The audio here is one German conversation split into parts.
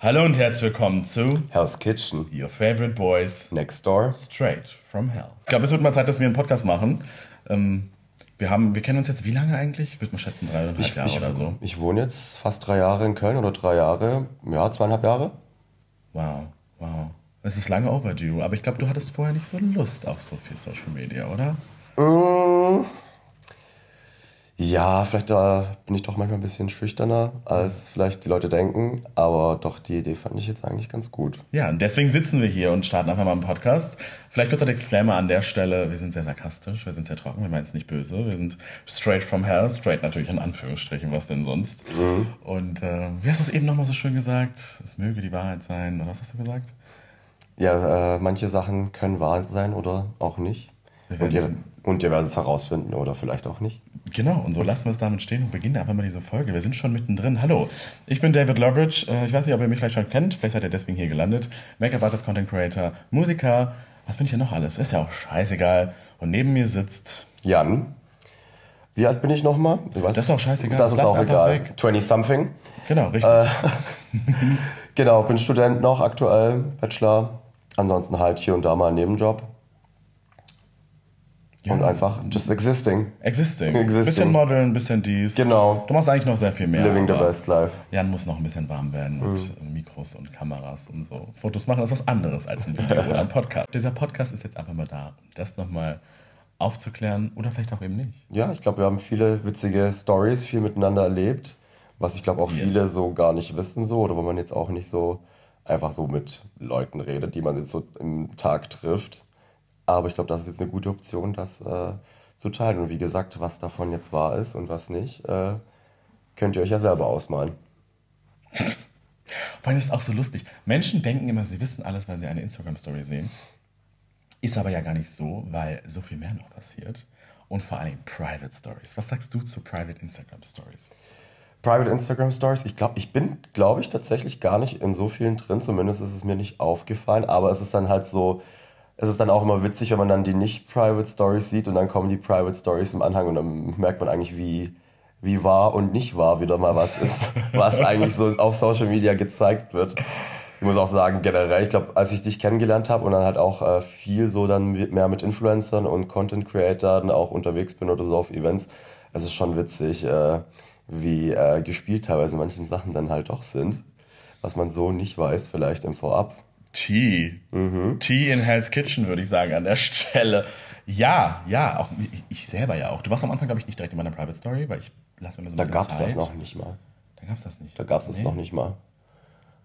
Hallo und herzlich willkommen zu Hell's Kitchen. Your Favorite Boys Next Door. Straight from Hell. Ich glaube, es wird mal Zeit, dass wir einen Podcast machen. Ähm, wir, haben, wir kennen uns jetzt wie lange eigentlich? Ich würde mal schätzen, dreieinhalb Ich, Jahre ich, oder so. ich wohne jetzt fast drei Jahre in Köln oder drei Jahre. Ja, zweieinhalb Jahre. Wow, wow. Es ist lange overdue, aber ich glaube, du hattest vorher nicht so Lust auf so viel Social Media, oder? Mm. Ja, vielleicht da bin ich doch manchmal ein bisschen schüchterner, als vielleicht die Leute denken. Aber doch, die Idee fand ich jetzt eigentlich ganz gut. Ja, und deswegen sitzen wir hier und starten einfach mal einen Podcast. Vielleicht kurzer Disclaimer an der Stelle. Wir sind sehr sarkastisch, wir sind sehr trocken, wir meinen es nicht böse. Wir sind straight from hell, straight natürlich in Anführungsstrichen, was denn sonst. Und äh, wie hast du es eben nochmal so schön gesagt? Es möge die Wahrheit sein, oder was hast du gesagt? Ja, äh, manche Sachen können wahr sein oder auch nicht. Wir Und ihr, werden's- und ihr werdet es herausfinden oder vielleicht auch nicht. Genau, und so lassen wir es damit stehen und beginnen einfach mal diese Folge. Wir sind schon mittendrin. Hallo, ich bin David Loveridge. Äh, Ich weiß nicht, ob ihr mich vielleicht schon kennt. Vielleicht seid ihr deswegen hier gelandet. Make-up-Artist, Content Creator, Musiker. Was bin ich denn noch alles? Ist ja auch scheißegal. Und neben mir sitzt Jan, wie alt bin ich nochmal? Das ist auch scheißegal. Das ist auch egal. weg. 20-something. Genau, richtig. Äh, Genau, bin Student noch aktuell, Bachelor. Ansonsten halt hier und da mal einen Nebenjob. Ja. Und einfach just existing. Existing. Existing. Bisschen modeln, bisschen dies. Genau. Du machst eigentlich noch sehr viel mehr. Living the best life. Jan muss noch ein bisschen warm werden mit Mhm. Mikros und Kameras und so. Fotos machen ist was anderes als ein Video oder ein Podcast. Dieser Podcast ist jetzt einfach mal da, um das nochmal aufzuklären oder vielleicht auch eben nicht. Ja, ich glaube, wir haben viele witzige Stories, viel miteinander erlebt, was ich glaube auch Yes. viele so gar nicht wissen so oder wo man jetzt auch nicht so einfach so mit Leuten redet, die man jetzt so im Tag trifft. Aber ich glaube, das ist jetzt eine gute Option, das äh, zu teilen. Und wie gesagt, was davon jetzt wahr ist und was nicht, äh, könnt ihr euch ja selber ausmalen. Vor allem ist es auch so lustig. Menschen denken immer, sie wissen alles, weil sie eine Instagram-Story sehen. Ist aber ja gar nicht so, weil so viel mehr noch passiert. Und vor allem Private Stories. Was sagst du zu Private Instagram Stories? Private Instagram Stories, ich glaube, ich bin, glaube ich, tatsächlich gar nicht in so vielen drin, zumindest ist es mir nicht aufgefallen, aber es ist dann halt so, es ist dann auch immer witzig, wenn man dann die nicht Private Stories sieht und dann kommen die Private Stories im Anhang und dann merkt man eigentlich, wie, wie wahr und nicht wahr wieder mal was ist, was eigentlich so auf Social Media gezeigt wird. Ich muss auch sagen, generell, ich glaube, als ich dich kennengelernt habe und dann halt auch äh, viel so dann mehr mit Influencern und Content Creatoren auch unterwegs bin oder so auf Events, es ist schon witzig, äh, wie äh, gespielt teilweise manchen Sachen dann halt doch sind, was man so nicht weiß, vielleicht im Vorab. Tea. Mhm. Tea in Hell's Kitchen, würde ich sagen, an der Stelle. Ja, ja, auch ich, selber ja auch. Du warst am Anfang, glaube ich, nicht direkt in meiner Private Story, weil ich lasse mir immer so ein Da gab es das noch nicht mal. Da gab es das nicht. Da gab es das Nee. noch nicht mal.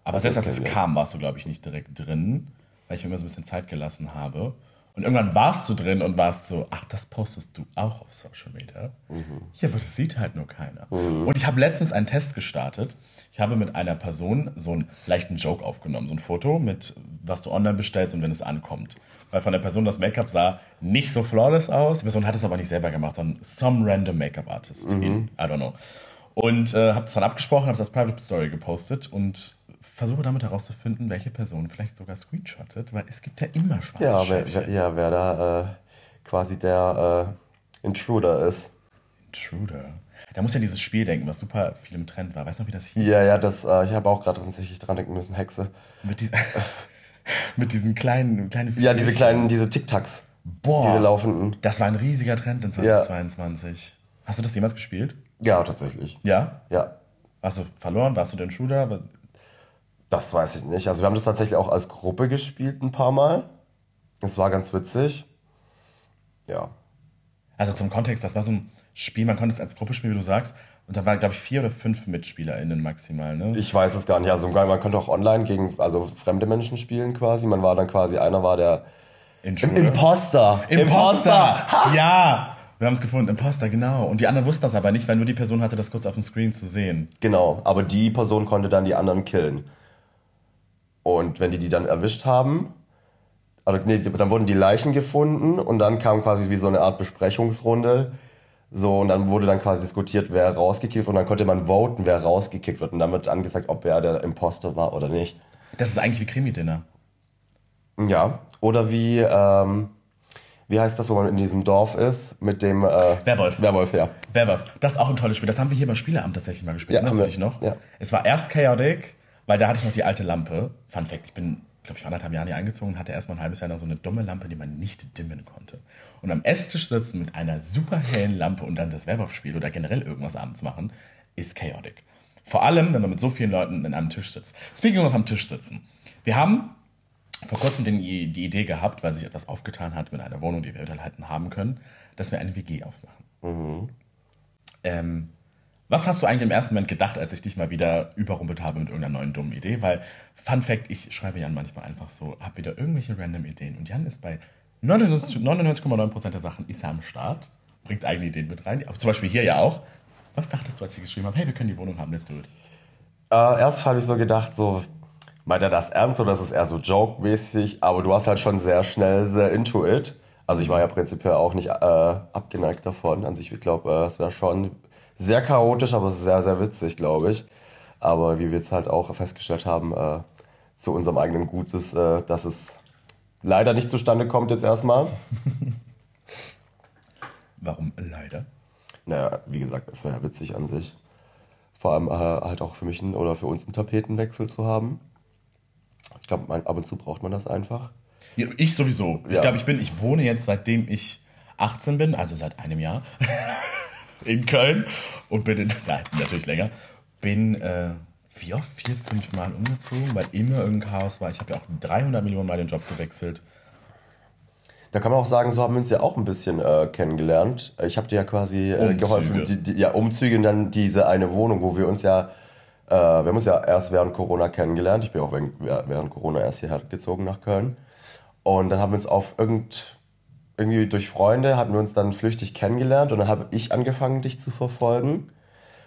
Aber selbst als das es kam, warst du, glaube ich, nicht direkt drin, weil ich mir immer so ein bisschen Zeit gelassen habe. Und irgendwann warst du drin und warst so, ach, das postest du auch auf Social Media. Ja, aber das sieht halt nur keiner. Und ich habe letztens einen Test gestartet. Ich habe mit einer Person so einen leichten Joke aufgenommen, so ein Foto mit, was du online bestellst und wenn es ankommt. Weil von der Person das Make-up sah nicht so flawless aus. Die Person hat es aber nicht selber gemacht, sondern some random Make-up-Artist in, I don't know. Und äh, habe das dann abgesprochen, habe es als Private Story gepostet und versuche damit herauszufinden, welche Person vielleicht sogar screenshottet, weil es gibt ja immer schwarze Ja, wer, wer, ja, wer da äh, quasi der äh, Intruder ist. Intruder. Da muss ja dieses Spiel denken, was super viel im Trend war. Weißt du noch, wie das hieß? Ja, ja, das, äh, ich habe auch gerade tatsächlich dran denken müssen, Hexe. Mit, diesen, mit diesen kleinen, kleinen Ja, diese kleinen, diese Tic-Tacs. Boah, Diese laufenden. das war ein riesiger Trend in 2022. Hast du das jemals gespielt? Ja, tatsächlich. Ja? Ja, Hast du verloren? Warst du der Intruder? Das weiß ich nicht. Also wir haben das tatsächlich auch als Gruppe gespielt ein paar Mal. Es war ganz witzig. Ja. Also zum Kontext, das war so ein Spiel, man konnte es als Gruppe spielen, wie du sagst. Und da waren, glaube ich, vier oder fünf MitspielerInnen maximal, ne? Ich weiß es gar nicht. Also man konnte auch online gegen also fremde Menschen spielen quasi. Man war dann quasi, einer war der Intruder. Imposter. Imposter! Ja! Wir haben es gefunden, Imposter, genau. Und die anderen wussten das aber nicht, weil nur die Person hatte das kurz auf dem Screen zu sehen. Genau, aber die Person konnte dann die anderen killen. Und wenn die die dann erwischt haben, also nee, dann wurden die Leichen gefunden und dann kam quasi wie so eine Art Besprechungsrunde. So, und dann wurde dann quasi diskutiert, wer rausgekickt wird und dann konnte man voten, wer rausgekickt wird. Und dann wird angesagt, ob er der Imposter war oder nicht. Das ist eigentlich wie Krimi-Dinner. Ja. Oder wie, ähm, wie heißt das, wo man in diesem Dorf ist, mit dem äh, Werwolf. Werwolf, ja. Werwolf. Das ist auch ein tolles Spiel. Das haben wir hier beim Spieleamt tatsächlich mal gespielt. Ja, dich noch? Ja. Es war erst chaotic, weil da hatte ich noch die alte Lampe. Fun Fact, ich bin, glaube ich, vor anderthalb Jahren hier eingezogen und hatte erstmal ein halbes Jahr noch so eine dumme Lampe, die man nicht dimmen konnte. Und am Esstisch sitzen mit einer super hellen Lampe und dann das Werwolf-Spiel oder generell irgendwas abends machen, ist chaotic. Vor allem, wenn man mit so vielen Leuten an einem Tisch sitzt. Speaking of am Tisch sitzen. Wir haben vor kurzem den, die Idee gehabt, weil sich etwas aufgetan hat mit einer Wohnung, die wir unterhalten haben können, dass wir eine WG aufmachen. Mhm. Ähm, was hast du eigentlich im ersten Moment gedacht, als ich dich mal wieder überrumpelt habe mit irgendeiner neuen dummen Idee? Weil, Fun Fact, ich schreibe Jan manchmal einfach so, habe wieder irgendwelche random Ideen. Und Jan ist bei 99,9% 99 der Sachen ist er am Start, bringt eigene Ideen mit rein. Zum Beispiel hier ja auch. Was dachtest du, als ich geschrieben habe, hey, wir können die Wohnung haben, let's do it? Äh, erst habe ich so gedacht, so, meint er das ernst oder ist es eher so joke-mäßig? Aber du warst halt schon sehr schnell sehr into it. Also ich war ja prinzipiell auch nicht äh, abgeneigt davon. An sich, ich glaube, äh, es wäre schon sehr chaotisch, aber sehr, sehr witzig, glaube ich. Aber wie wir jetzt halt auch festgestellt haben, äh, zu unserem eigenen Gut ist, äh, dass es leider nicht zustande kommt jetzt erstmal. Warum leider? Naja, wie gesagt, es wäre ja witzig an sich. Vor allem äh, halt auch für mich ein, oder für uns einen Tapetenwechsel zu haben. Ich glaube, ab und zu braucht man das einfach. Ja, ich sowieso. Ja. Ich glaube, ich bin, ich wohne jetzt seitdem ich 18 bin, also seit einem Jahr, in Köln und bin in, nein, natürlich länger, bin äh, wie oft vier, fünf Mal umgezogen, weil immer irgendein Chaos war. Ich habe ja auch 300 Millionen Mal den Job gewechselt. Da kann man auch sagen, so haben wir uns ja auch ein bisschen äh, kennengelernt. Ich habe dir ja quasi äh, geholfen, die, die, ja, Umzüge und dann diese eine Wohnung, wo wir uns ja, äh, wir haben uns ja erst während Corona kennengelernt. Ich bin auch während, während Corona erst hierher gezogen nach Köln. Und dann haben wir uns auf irgend, irgendwie durch Freunde, hatten wir uns dann flüchtig kennengelernt und dann habe ich angefangen, dich zu verfolgen.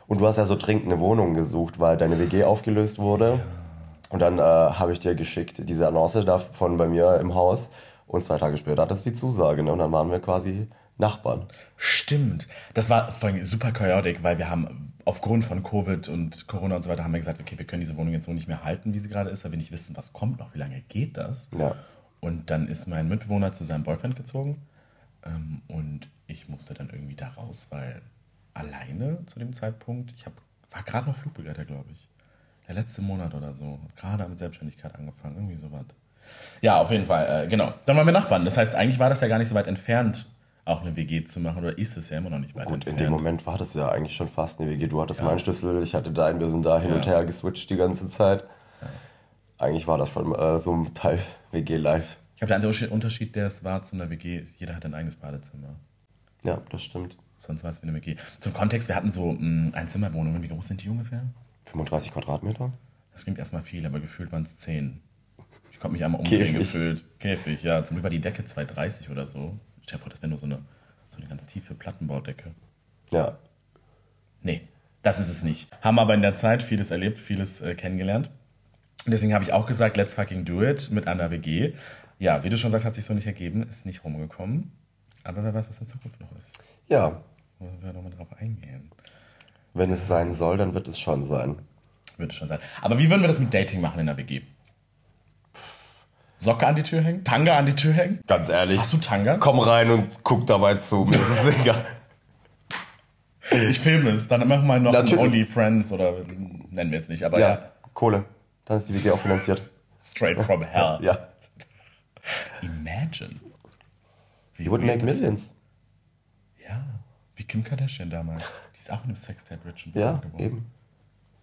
Und du hast ja so dringend eine Wohnung gesucht, weil deine WG aufgelöst wurde. Und dann äh, habe ich dir geschickt, diese Annonce da von bei mir im Haus. Und zwei Tage später hat es die Zusage. Ne? Und dann waren wir quasi Nachbarn. Stimmt. Das war super chaotisch, weil wir haben aufgrund von Covid und Corona und so weiter haben wir gesagt, okay, wir können diese Wohnung jetzt so nicht mehr halten, wie sie gerade ist, weil wir nicht wissen, was kommt noch, wie lange geht das. Ja. Und dann ist mein Mitbewohner zu seinem Boyfriend gezogen. Ähm, und ich musste dann irgendwie da raus, weil alleine zu dem Zeitpunkt, ich hab, war gerade noch Flugbegleiter, glaube ich. Der letzte Monat oder so. Gerade mit Selbstständigkeit angefangen, irgendwie sowas. Ja, auf jeden Fall, äh, genau. Dann waren wir Nachbarn. Das heißt, eigentlich war das ja gar nicht so weit entfernt, auch eine WG zu machen. Oder ist es ja immer noch nicht weit Gut, entfernt. in dem Moment war das ja eigentlich schon fast eine WG. Du hattest ja. meinen Schlüssel, ich hatte deinen. Wir sind da hin ja. und her geswitcht die ganze Zeit. Eigentlich war das schon äh, so ein Teil WG-Live. Ich glaube, der einzige Unterschied, der es war zu einer WG, ist, jeder hat ein eigenes Badezimmer. Ja, das stimmt. Sonst war es wie eine WG. Zum Kontext, wir hatten so mh, Einzimmerwohnungen. Wie groß sind die ungefähr? 35 Quadratmeter. Das klingt erstmal viel, aber gefühlt waren es 10. Ich konnte mich einmal umdrehen Käfig. gefühlt. Käfig, ja. Zum Glück war die Decke 2,30 oder so. Stell dir vor, das wäre nur so eine, so eine ganz tiefe Plattenbaudecke. Ja. Nee, das ist es nicht. Haben aber in der Zeit vieles erlebt, vieles äh, kennengelernt. Und deswegen habe ich auch gesagt, let's fucking do it mit einer WG. Ja, wie du schon sagst, hat sich so nicht ergeben, ist nicht rumgekommen. Aber wer weiß, was in Zukunft noch ist. Ja. Wollen wir nochmal drauf eingehen. Wenn es sein soll, dann wird es schon sein. Wird es schon sein. Aber wie würden wir das mit Dating machen in der WG? Socke an die Tür hängen? Tanga an die Tür hängen? Ganz ehrlich. Hast du Tangas? Komm rein und guck dabei zu. Mir ist es egal. Ich filme es. Dann machen wir noch. Only Friends oder nennen wir jetzt nicht. Aber ja, ja. Kohle. Dann ist die WG auch finanziert. Straight from hell. ja. Imagine. Wie you would make millions. Ja, wie Kim Kardashian damals. Die ist auch in einem Sextape rich und Ja, geworden. eben.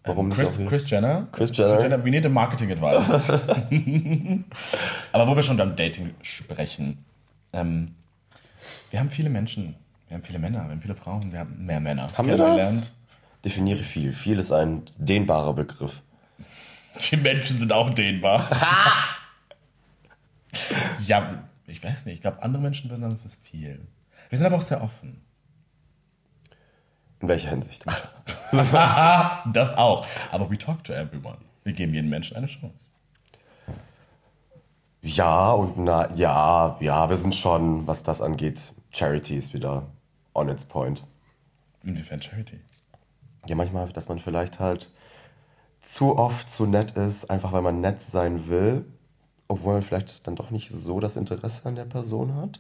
Warum ähm, Chris, Chris Jenner. Chris Jenner. Chris Jenner. We need a marketing advice. Aber wo wir schon beim Dating sprechen. Ähm, wir haben viele Menschen. Wir haben viele Männer. Wir haben viele Frauen. Wir haben mehr Männer. Haben wir das? Definiere viel. Viel ist ein dehnbarer Begriff. Die Menschen sind auch dehnbar. ja, ich weiß nicht. Ich glaube, andere Menschen würden sagen, es ist viel. Wir sind aber auch sehr offen. In welcher Hinsicht? das auch. Aber we talk to everyone. Wir geben jedem Menschen eine Chance. Ja und na, ja, ja, wir sind schon, was das angeht, Charity ist wieder on its point. Inwiefern Charity? Ja, manchmal, dass man vielleicht halt zu oft zu nett ist, einfach weil man nett sein will obwohl man vielleicht dann doch nicht so das Interesse an der Person hat?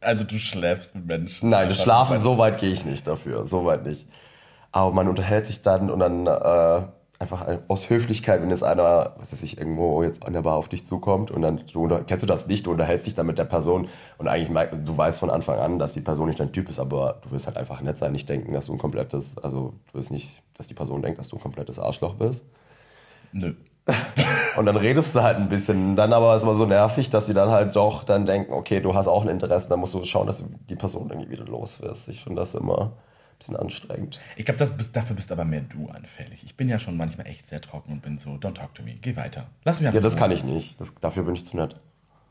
Also du schläfst mit Menschen. Nein, das Schlafen, so weit gehe ich nicht dafür. So weit nicht. Aber man unterhält sich dann und dann, äh, einfach aus Höflichkeit, wenn jetzt einer, was weiß ich, irgendwo jetzt an der Bar auf dich zukommt und dann, du, kennst du das nicht, du unterhältst dich dann mit der Person und eigentlich, du weißt von Anfang an, dass die Person nicht dein Typ ist, aber du wirst halt einfach nett sein, nicht denken, dass du ein komplettes, also du wirst nicht, dass die Person denkt, dass du ein komplettes Arschloch bist. Nö. Und dann redest du halt ein bisschen. Dann aber ist es immer so nervig, dass sie dann halt doch dann denken, okay, du hast auch ein Interesse, dann musst du schauen, dass du die Person irgendwie wieder los wirst. Ich finde das immer bisschen anstrengend. Ich glaube, dafür bist aber mehr du anfällig. Ich bin ja schon manchmal echt sehr trocken und bin so, don't talk to me, geh weiter. Lass mich einfach Ja, das kann ich nicht. Das, dafür bin ich zu nett.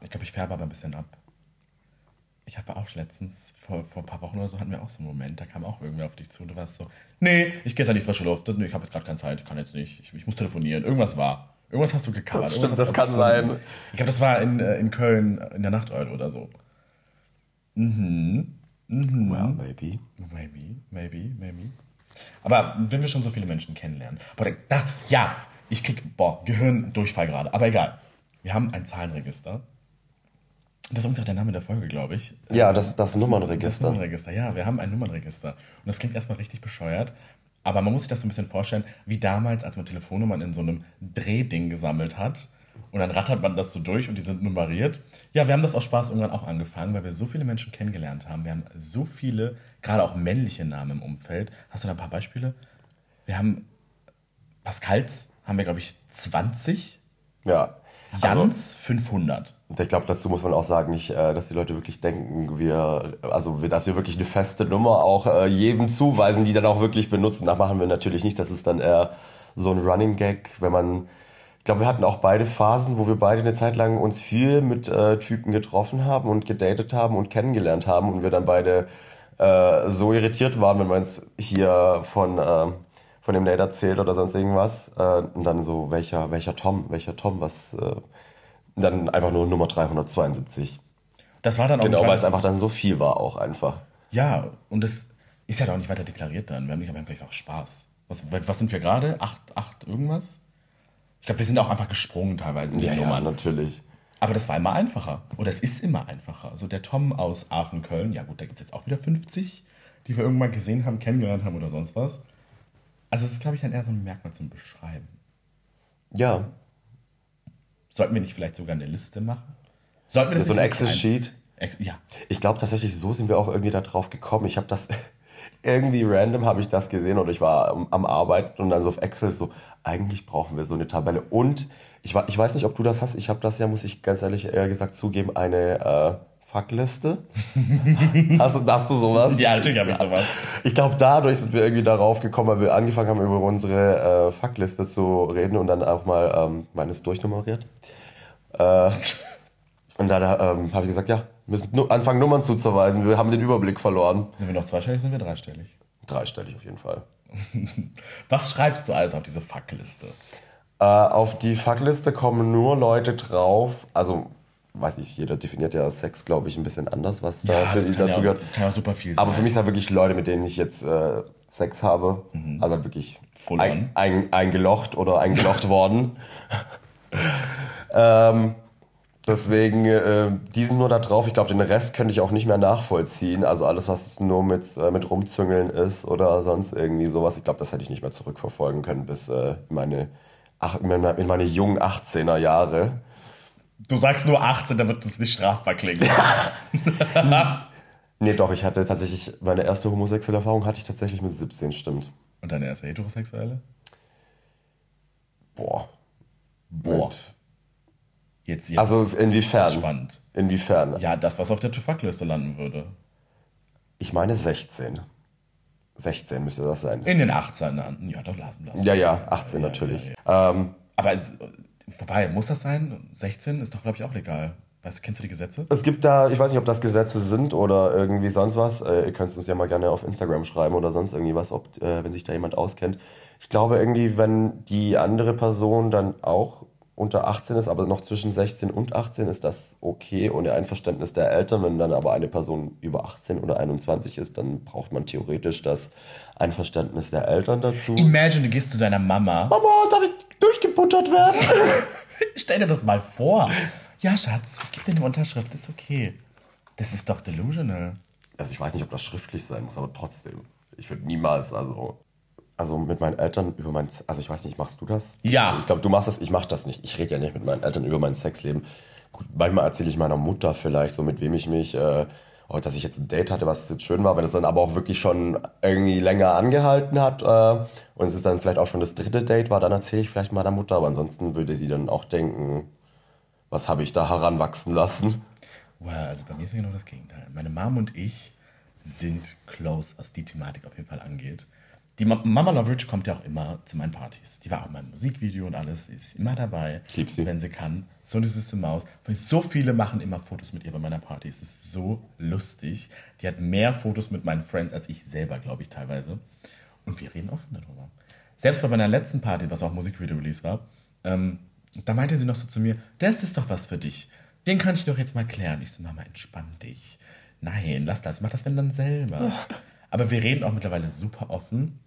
Ich glaube, ich färbe aber ein bisschen ab. Ich habe auch letztens, vor, vor ein paar Wochen oder so, hatten wir auch so einen Moment, da kam auch irgendwer auf dich zu und du warst so, nee, ich gehe jetzt an die frische Luft, nee, ich habe jetzt gerade keine Zeit, kann jetzt nicht, ich, ich, muss telefonieren, irgendwas war. Irgendwas hast du gecovert. Das stimmt, das kann sein. Ich glaube, das war in, äh, in Köln in der Nachteule oder so. Mhm. Mhm. Well, maybe. Maybe, maybe, maybe. Aber wenn wir schon so viele Menschen kennenlernen. Boah, da, ja, ich krieg, boah, Gehirndurchfall gerade. Aber egal. Wir haben ein Zahlenregister. Das ist auch der Name der Folge, glaube ich. Ja, das, das, das Nummernregister. Das Nummernregister, ja, wir haben ein Nummernregister. Und das klingt erstmal richtig bescheuert. Aber man muss sich das so ein bisschen vorstellen, wie damals, als man Telefonnummern in so einem Drehding gesammelt hat. Und dann rattert man das so durch und die sind nummeriert. Ja, wir haben das aus Spaß irgendwann auch angefangen, weil wir so viele Menschen kennengelernt haben. Wir haben so viele, gerade auch männliche Namen im Umfeld. Hast du da ein paar Beispiele? Wir haben Pascals, haben wir, glaube ich, 20. Ja. Jans also, 500. Und ich glaube, dazu muss man auch sagen, nicht, äh, dass die Leute wirklich denken, wir, also dass wir wirklich eine feste Nummer auch äh, jedem zuweisen, die dann auch wirklich benutzen. Das machen wir natürlich nicht. Das ist dann eher so ein Running Gag, wenn man. Ich glaube, wir hatten auch beide Phasen, wo wir beide eine Zeit lang uns viel mit äh, Typen getroffen haben und gedatet haben und kennengelernt haben und wir dann beide äh, so irritiert waren, wenn man es hier von äh, von dem Nate erzählt oder sonst irgendwas. Äh, und dann so, welcher, welcher Tom, welcher Tom, was. Äh, dann einfach nur Nummer 372. Das war dann auch Genau, weil es einfach dann so viel war auch einfach. Ja, und das ist ja halt auch nicht weiter deklariert dann. Wir haben, nicht, einfach Spaß. Was, was sind wir gerade? Acht, acht irgendwas? Ich glaube, wir sind auch einfach gesprungen teilweise in die ja, Nummern. Ja, natürlich. Aber das war immer einfacher. Oder es ist immer einfacher. Also der Tom aus Aachen-Köln, ja gut, da gibt es jetzt auch wieder 50, die wir irgendwann gesehen haben, kennengelernt haben oder sonst was. Also das ist, glaube ich, dann eher so ein Merkmal zum Beschreiben. Ja, Sollten wir nicht vielleicht sogar eine Liste machen? Sollten wir das so ein Excel-Sheet? Ja. Ich glaube tatsächlich, so sind wir auch irgendwie da drauf gekommen. Ich habe das irgendwie random habe ich das gesehen und ich war am, Arbeiten und dann so auf Excel so, eigentlich brauchen wir so eine Tabelle. Und ich, ich weiß nicht, ob du das hast. Ich habe das ja, muss ich ganz ehrlich äh, gesagt zugeben, eine äh, Fuckliste. hast, du, hast du sowas? Ja, natürlich habe ich sowas. Ich glaube, dadurch sind wir irgendwie darauf gekommen, weil wir angefangen haben, über unsere äh, Fuckliste zu reden und dann auch mal ähm, meines durchnummeriert. Äh, und dann ähm, habe ich gesagt, ja, wir müssen nu anfangen, Nummern zuzuweisen. Wir haben den Überblick verloren. Sind wir noch zweistellig, sind wir dreistellig? Dreistellig auf jeden Fall. Was schreibst du alles auf diese Fuckliste? Äh, auf die Fuckliste kommen nur Leute drauf, also weiß nicht, jeder definiert ja Sex, glaube ich, ein bisschen anders, was ja, da für sie dazu ja, gehört. Kann ja super viel sein. Aber für mich sind wirklich Leute, mit denen ich jetzt äh, Sex habe, mhm. also wirklich ein, ein, eingelocht oder eingelocht worden. ähm, deswegen, äh, die sind nur da drauf. Ich glaube, den Rest könnte ich auch nicht mehr nachvollziehen. Also alles, was nur mit, äh, mit Rumzüngeln ist oder sonst irgendwie sowas. Ich glaube, das hätte ich nicht mehr zurückverfolgen können bis äh, in, meine, ach, in, meine, in meine jungen 18er Jahre. Du sagst nur 18, damit es nicht strafbar klingt. nee, doch, ich hatte tatsächlich, meine erste homosexuelle Erfahrung hatte ich tatsächlich mit 17, stimmt. Und deine erste heterosexuelle? Boah. Boah. Jetzt, jetzt also inwiefern? Spannend. Inwiefern? Ja, das, was auf der To-Fuck-Liste landen würde. Ich meine 16. 16 müsste das sein. In den 18ern. Ja, doch, lassen wir Ja, ja, 18 ja, natürlich. Ja, ja, ähm, Aber Wobei, muss das sein? 16 ist doch, glaube ich, auch legal. Weißt du, kennst du die Gesetze? Es gibt da, ich weiß nicht, ob das Gesetze sind oder irgendwie sonst was. Äh, ihr könnt es uns ja mal gerne auf Instagram schreiben oder sonst irgendwie was, ob, äh, wenn sich da jemand auskennt. Ich glaube irgendwie, wenn die andere Person dann auch unter 18 ist, aber noch zwischen 16 und 18 ist das okay ohne Einverständnis der Eltern. Wenn dann aber eine Person über 18 oder 21 ist, dann braucht man theoretisch das Einverständnis der Eltern dazu. Imagine, du gehst zu deiner Mama. Mama, darf ich durchgebuttert werden? Stell dir das mal vor. Ja, Schatz, ich gebe dir eine Unterschrift, ist okay. Das ist doch delusional. Also ich weiß nicht, ob das schriftlich sein muss, aber trotzdem. Ich würde niemals, also Also mit meinen Eltern über mein, also ich weiß nicht, machst du das? Ja. Ich glaube, du machst das, ich mach das nicht. Ich rede ja nicht mit meinen Eltern über mein Sexleben. Gut, manchmal erzähle ich meiner Mutter vielleicht so, mit wem ich mich, äh, oh, dass ich jetzt ein Date hatte, was jetzt schön war, wenn es dann aber auch wirklich schon irgendwie länger angehalten hat äh, und es ist dann vielleicht auch schon das dritte Date war, dann erzähle ich vielleicht meiner Mutter, aber ansonsten würde sie dann auch denken, was habe ich da heranwachsen lassen? Well, also bei mir ist genau das Gegenteil. Meine Mom und ich sind close, was die Thematik auf jeden Fall angeht. Die Ma Mama Loveridge kommt ja auch immer zu meinen Partys. Die war auch in meinem Musikvideo und alles. Sie ist immer dabei, lieb sie. wenn sie kann. So eine süße Maus. Weil so viele machen immer Fotos mit ihr bei meiner Party. Es ist so lustig. Die hat mehr Fotos mit meinen Friends als ich selber, glaube ich, teilweise. Und wir reden offen darüber. Selbst bei meiner letzten Party, was auch Musikvideo-Release war, ähm, da meinte sie noch so zu mir, das ist doch was für dich. Den kann ich doch jetzt mal klären. Ich so, Mama, entspann dich. Nein, lass das. Mach das wenn dann selber. Aber wir reden auch mittlerweile super offen.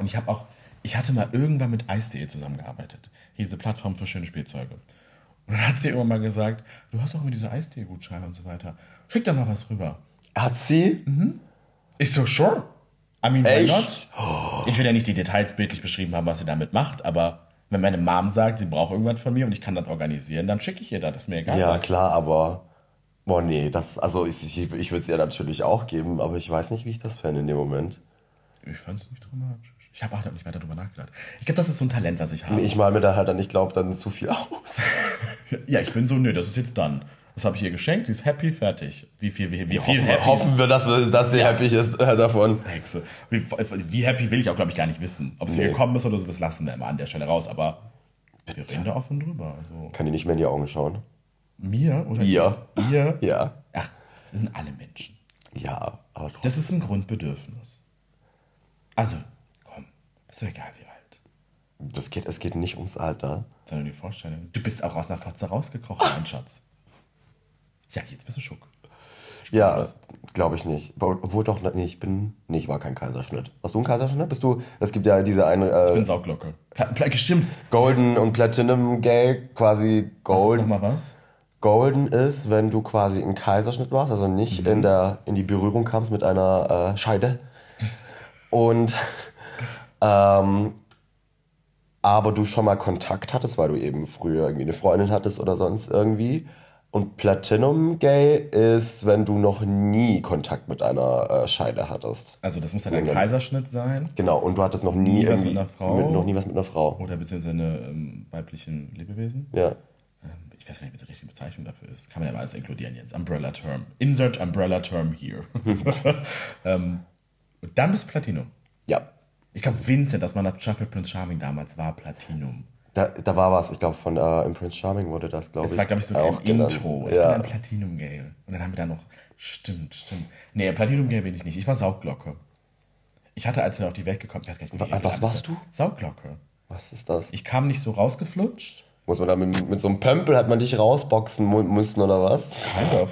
Und ich habe auch, ich hatte mal irgendwann mit Ice.de zusammengearbeitet. Diese Plattform für schöne Spielzeuge. Und dann hat sie irgendwann mal gesagt, du hast doch immer diese Ice.de-Gutscheine und so weiter. Schick da mal was rüber. Hat sie? Ich so, sure. I mean, Echt? not? Ich will ja nicht die Details bildlich beschrieben haben, was sie damit macht, aber wenn meine Mom sagt, sie braucht irgendwas von mir und ich kann das organisieren, dann schicke ich ihr das. Das ist mir egal. Ja, was. klar, aber. Boah, nee, das, also ich, ich, ich würde es ihr natürlich auch geben, aber ich weiß nicht, wie ich das fände in dem Moment. Ich fand es nicht dramatisch. Ich habe auch nicht weiter drüber nachgedacht. Ich glaube, das ist so ein Talent, was ich habe. Ich mal mir da halt dann, ich glaube, dann zu viel aus. Ja, ich bin so, nö, das ist jetzt dann. Das habe ich ihr geschenkt, sie ist happy, fertig. Wie viel, wie, wie viel hoffen, happy? hoffen wir, dass, dass sie Ja. happy ist äh, davon. Hexe. Wie, wie happy will ich auch, glaube ich, gar nicht wissen. Ob sie Nee. gekommen ist oder so, das lassen wir immer an der Stelle raus. Aber wir reden da offen drüber. Also, Kann die nicht mehr in die Augen schauen? mir oder Ihr. Ihr? Ja. Ach, wir sind alle Menschen. Ja, aber trotzdem. Das ist ein Grundbedürfnis. Also, ist doch egal wie alt. Das geht, es geht nicht ums Alter. Sondern die Vorstellung. Du bist auch aus einer Fotze rausgekrochen, mein Schatz. Ja, jetzt bist du schock. Ja, glaube ich nicht. Obwohl doch, nee, ich bin, nee, ich war kein Kaiserschnitt. Warst du ein Kaiserschnitt? Bist du, es gibt ja diese eine, Ich bin äh, Sauglocke. Pla Pla Stimmt. Golden und Platinum Gay, quasi Gold. noch mal was? Golden ist, wenn du quasi einen Kaiserschnitt warst, also nicht Mhm. in, der, in die Berührung kamst mit einer äh, Scheide. Und ähm, aber du schon mal Kontakt hattest, weil du eben früher irgendwie eine Freundin hattest oder sonst irgendwie. Und Platinum Gay ist, wenn du noch nie Kontakt mit einer äh, Scheide hattest. Also, das muss dann ein. Kaiserschnitt sein. Genau, und du hattest noch nie, Nie was irgendwie mit einer Frau? Mit, noch nie was mit einer Frau. Oder beziehungsweise eine ähm, weiblichen Lebewesen. Ja. Ähm, ich weiß gar nicht, was die richtige Bezeichnung dafür ist. Kann man ja mal alles inkludieren jetzt. Umbrella Term. Insert Umbrella Term here. ähm, und dann bist du Platinum. Ja. Ich glaube, Vincent, das man Shuffle Prince Charming damals war, Platinum. Da, da war was, ich glaube, von äh, im Prince Charming wurde das, glaube ich. Das war, glaube ich, so auch ein genannt. Intro. Ich Ja. bin ein Platinum Gale. Und dann haben wir da noch. Stimmt, stimmt. Nee, Platinum Gale bin ich nicht. Ich war Saugglocke. Ich hatte, als wir auf die Welt gekommen ich weiß gar nicht, wie was warst du? Saugglocke. Was ist das? Ich kam nicht so rausgeflutscht. Muss man da mit, mit so einem Pömpel, hat man dich rausboxen müssen oder was? Kind of.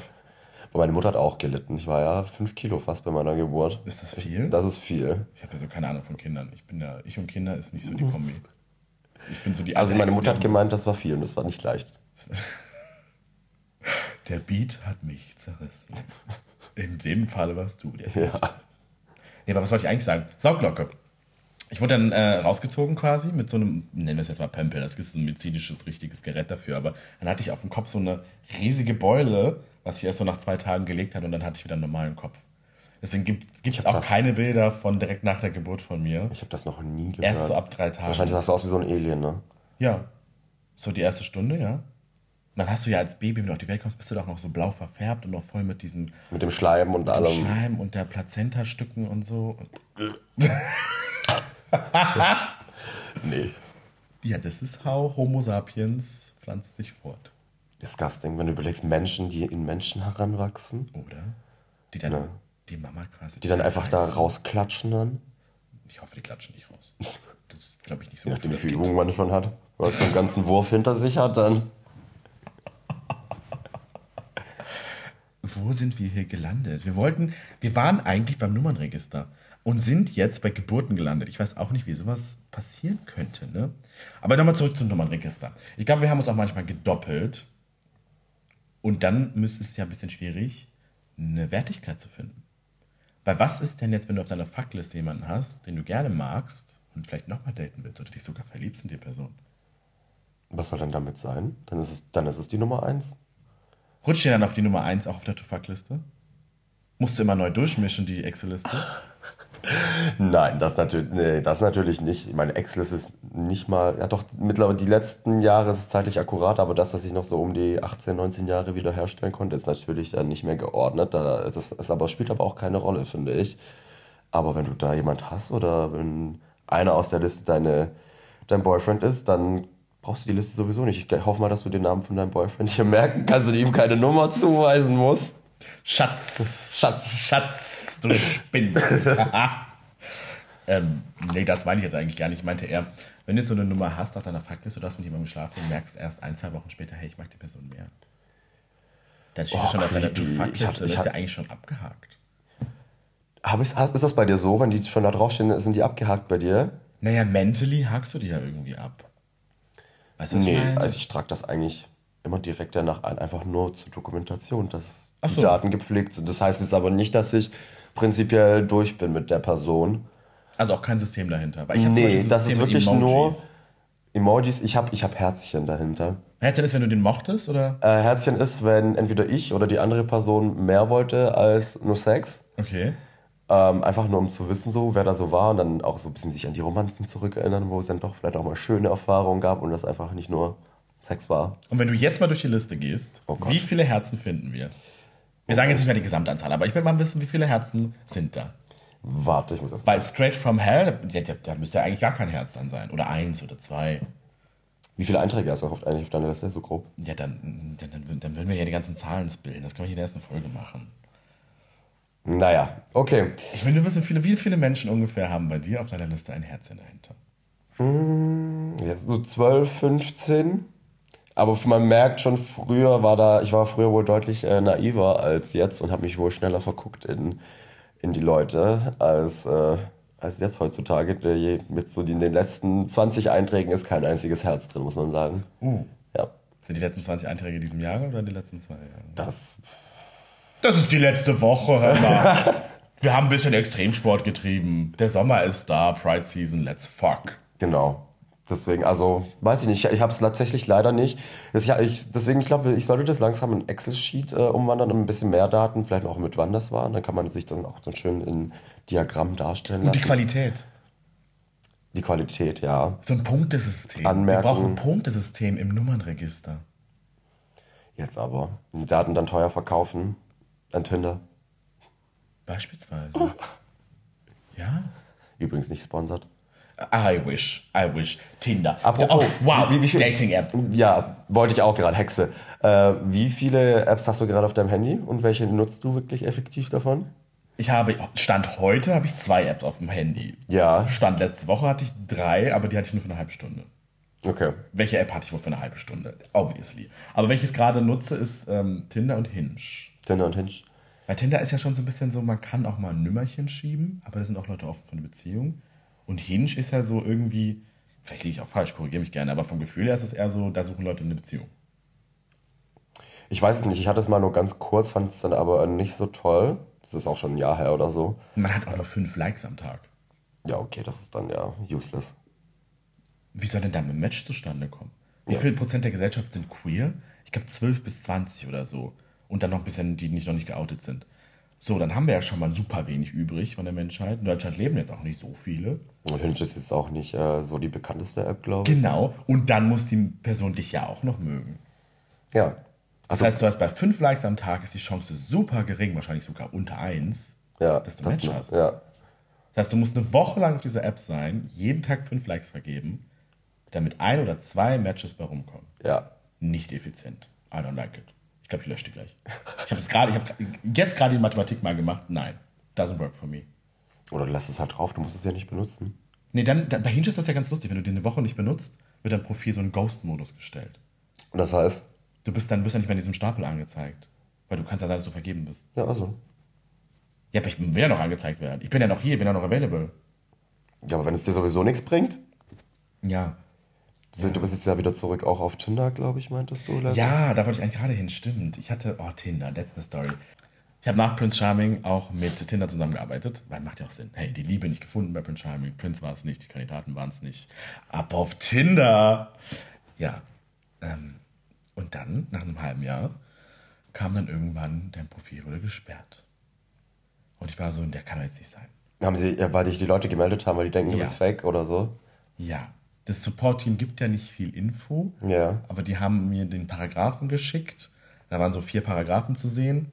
Aber meine Mutter hat auch gelitten. Ich war ja fünf Kilo fast bei meiner Geburt. Ist das viel? Das ist viel. Ich habe ja so keine Ahnung von Kindern. Ich bin ja, ich und Kinder ist nicht so die Kombi. Ich bin so die Also meine Mutter hat gemeint, das war viel und das war nicht leicht. Der Beat hat mich zerrissen. In dem Fall warst du der Ja. Beat. Nee, aber was wollte ich eigentlich sagen? Saugglocke. Ich wurde dann äh, rausgezogen quasi mit so einem, nennen wir es jetzt mal Pempel, das ist ein medizinisches, richtiges Gerät dafür, aber dann hatte ich auf dem Kopf so eine riesige Beule, was sich erst so nach zwei Tagen gelegt hat und dann hatte ich wieder einen normalen Kopf. Deswegen gibt es auch das- keine Bilder von direkt nach der Geburt von mir. Ich habe das noch nie gehört. Erst so ab drei Tagen. Wahrscheinlich sahst du aus wie so ein Alien, ne? Ja. So die erste Stunde, ja. Und dann hast du ja als Baby, wenn du auf die Welt kommst, bist du doch noch so blau verfärbt und noch voll mit diesem Mit dem Schleim und dem allem. Schleim und der Plazentastücken und so. Nee. Ja, das ist how Homo sapiens pflanzt sich fort. Disgusting, wenn du überlegst, Menschen, die in Menschen heranwachsen, Oder? Die dann Ja. die Mama quasi. die dann einfach da zerreißen. rausklatschen dann. Ich hoffe, die klatschen nicht raus. Das ist, glaube ich, nicht so Je gut nachdem, wie viel. Übung man schon hat. Man schon einen ganzen Wurf hinter sich hat, dann. Wo sind wir hier gelandet? Wir wollten, wir waren eigentlich beim Nummernregister und sind jetzt bei Geburten gelandet. Ich weiß auch nicht, wie sowas passieren könnte, ne? Aber nochmal zurück zum Nummernregister. Ich glaube, wir haben uns auch manchmal gedoppelt. Und dann müsste es ja ein bisschen schwierig, eine Wertigkeit zu finden. Weil was ist denn jetzt, wenn du auf deiner Fuckliste jemanden hast, den du gerne magst, und vielleicht nochmal daten willst oder dich sogar verliebst in die Person. Was soll denn damit sein? Dann ist es, dann ist es die Nummer eins. Rutscht dir dann auf die Nummer 1 auch auf der To-Fuck-Liste? Musst du immer neu durchmischen, die Excel-Liste? Nein, das natürlich, nee, das natürlich nicht. Meine Excel ist nicht mal, ja doch, mittlerweile die letzten Jahre ist es zeitlich akkurat, aber das, was ich noch so um die 18, 19 Jahre wieder herstellen konnte, ist natürlich dann nicht mehr geordnet. Da, das ist aber, spielt aber auch keine Rolle, finde ich. Aber wenn du da jemand hast oder wenn einer aus der Liste deine, dein Boyfriend ist, dann brauchst du die Liste sowieso nicht. Ich hoffe mal, dass du den Namen von deinem Boyfriend hier merken kannst und ihm keine Nummer zuweisen musst. Schatz, Schatz, Schatz, du spinnst. ähm, nee, das meine ich jetzt eigentlich gar nicht. Ich meinte eher, wenn du so eine Nummer hast auf deiner Fuckliste, du hast mit jemandem geschlafen und merkst erst ein, zwei Wochen später, hey, ich mag die Person mehr. Dann steht Oh, schon auf deiner Fuckliste, das ist ja eigentlich schon abgehakt. Hab ich, ist das bei dir so, wenn die schon da draufstehen, sind die abgehakt bei dir? Naja, mentally hakst du die ja irgendwie ab. Weißt du, was Nee, ich meine? also ich trage das eigentlich immer direkt danach ein, einfach nur zur Dokumentation, dass Ach die so. Daten gepflegt sind. Das heißt jetzt aber nicht, dass ich prinzipiell durch bin mit der Person. Also auch kein System dahinter. Weil ich Nee, das ist System mit wirklich nur Emojis. Emojis. Ich habe ich hab Herzchen dahinter. Herzchen ist, wenn du den mochtest, oder? Äh, Herzchen ist, wenn entweder ich oder die andere Person mehr wollte als nur Sex. Okay. Ähm, einfach nur um zu wissen, so, wer da so war und dann auch so ein bisschen sich an die Romanzen zurückerinnern, wo es dann doch vielleicht auch mal schöne Erfahrungen gab und das einfach nicht nur Sex war. Und wenn du jetzt mal durch die Liste gehst, Oh wie viele Herzen finden wir? Wir sagen jetzt nicht mehr die Gesamtanzahl, aber ich will mal wissen, wie viele Herzen sind da. Warte, ich muss erst. Bei Straight from Hell, da, da, da müsste ja eigentlich gar kein Herz dann sein. Oder eins oder zwei. Wie viele Einträge hast du auf, eigentlich auf deiner Liste, so grob? Ja, dann, dann, dann, dann würden wir ja die ganzen Zahlen spillen. Das können wir hier in der ersten Folge machen. Naja, okay. Ich will nur wissen, viele, wie viele Menschen ungefähr haben bei dir auf deiner Liste ein Herzchen dahinter. Ja, so 12, 15. Aber man merkt schon, früher war da, ich war früher wohl deutlich äh, naiver als jetzt und habe mich wohl schneller verguckt in, in die Leute als, äh, als jetzt heutzutage. Der Mit so die, in den letzten 20 Einträgen ist kein einziges Herz drin, muss man sagen. Uh. Ja, Sind die letzten 20 Einträge diesem Jahr oder die letzten zwei Jahre? das. Das ist die letzte Woche, hör mal. Wir haben ein bisschen Extremsport getrieben. Der Sommer ist da, Pride Season, let's fuck. Genau. Deswegen, also, weiß ich nicht, ich, ich habe es tatsächlich leider nicht. Ja, ich, deswegen, ich glaube, ich sollte das langsam in Excel-Sheet äh, umwandern, um ein bisschen mehr Daten, vielleicht auch mit wann das war. Und dann kann man sich dann auch dann schön in Diagramm darstellen Und die lassen. Qualität. Die Qualität, ja. So ein Punktesystem. Anmerkung. Wir brauchen ein Punktesystem im Nummernregister. Jetzt aber. Die Daten dann teuer verkaufen. An Tinder. Beispielsweise. Ja. Übrigens nicht sponsert. I wish, I wish. Tinder. Apropos, oh, wow, wie- wie viel- Dating-App. Ja, wollte ich auch gerade, Hexe. Äh, wie viele Apps hast du gerade auf deinem Handy und welche nutzt du wirklich effektiv davon? Ich habe, Stand heute habe ich zwei Apps auf dem Handy. Ja, Stand letzte Woche hatte ich drei, aber die hatte ich nur für eine halbe Stunde. okay. Welche App hatte ich wohl für eine halbe Stunde? Obviously. Aber welches gerade nutze, ist ähm, Tinder und Hinge. Tinder und Hinge. Bei Tinder ist ja schon so ein bisschen so, man kann auch mal ein Nümmerchen schieben, aber da sind auch Leute offen für eine Beziehung. Und Hinge ist ja so irgendwie, vielleicht liege ich auch falsch, korrigiere mich gerne, aber vom Gefühl her ist es eher so, da suchen Leute eine Beziehung. Ich weiß es nicht, ich hatte es mal nur ganz kurz, fand es dann aber nicht so toll. Das ist auch schon ein Jahr her oder so. Man hat auch nur fünf Likes am Tag. Ja, okay, das ist dann ja useless. Wie soll denn da ein Match zustande kommen? Wie Ja. viel Prozent der Gesellschaft sind queer? Ich glaube 12 bis 20 oder so. Und dann noch ein bisschen, die nicht, noch nicht geoutet sind. So, dann haben wir ja schon mal super wenig übrig von der Menschheit. In Deutschland leben jetzt auch nicht so viele. Und Hinge ist jetzt auch nicht äh, so die bekannteste App, glaube ich. Genau. Und dann muss die Person dich ja auch noch mögen. Ja. Das Also, heißt, du hast bei 5 Likes am Tag ist die Chance super gering, wahrscheinlich sogar unter 1. ja, dass du das, Match hast. ja. Das heißt, du musst eine Woche lang auf dieser App sein, jeden Tag 5 Likes vergeben, damit ein oder zwei Matches bei rumkommen. ja. Nicht effizient. I don't like it. Ich glaube, ich lösche die gleich. Ich habe es gerade, ich habe jetzt gerade die Mathematik mal gemacht. Nein, doesn't work for me. Oder du lässt es halt drauf, du musst es ja nicht benutzen. Nee, dann, dann bei Hinge ist das ja ganz lustig. Wenn du den eine Woche nicht benutzt, wird dein Profil so in Ghost-Modus gestellt. Und das heißt, Du bist dann wirst ja nicht mehr in diesem Stapel angezeigt. Weil du kannst ja sagen, dass du vergeben bist. ja, also. Ja, aber ich will ja noch angezeigt werden. Ich bin ja noch hier, bin ja noch available. Ja, aber wenn es dir sowieso nichts bringt, Ja. Sind du bist jetzt ja wieder zurück auch auf Tinder, glaube ich, meintest du? oder so? Ja, da wollte ich eigentlich gerade hin. Stimmt. Ich hatte, oh, Tinder, letzte Story. Ich habe nach Prince Charming auch mit Tinder zusammengearbeitet, weil macht ja auch Sinn. Hey, die Liebe nicht gefunden bei Prince Charming, Prince war es nicht, die Kandidaten waren es nicht. Ab auf Tinder! Ja. Ähm, und dann, nach einem halben Jahr, kam dann irgendwann, dein Profil wurde gesperrt. Und ich war so, der kann doch jetzt nicht sein. Haben sie, ja, weil dich die Leute gemeldet haben, weil die denken, du Ja. bist fake oder so? Ja. Das Support-Team gibt ja nicht viel Info. Ja. Aber die haben mir den Paragraphen geschickt. Da waren so vier Paragraphen zu sehen,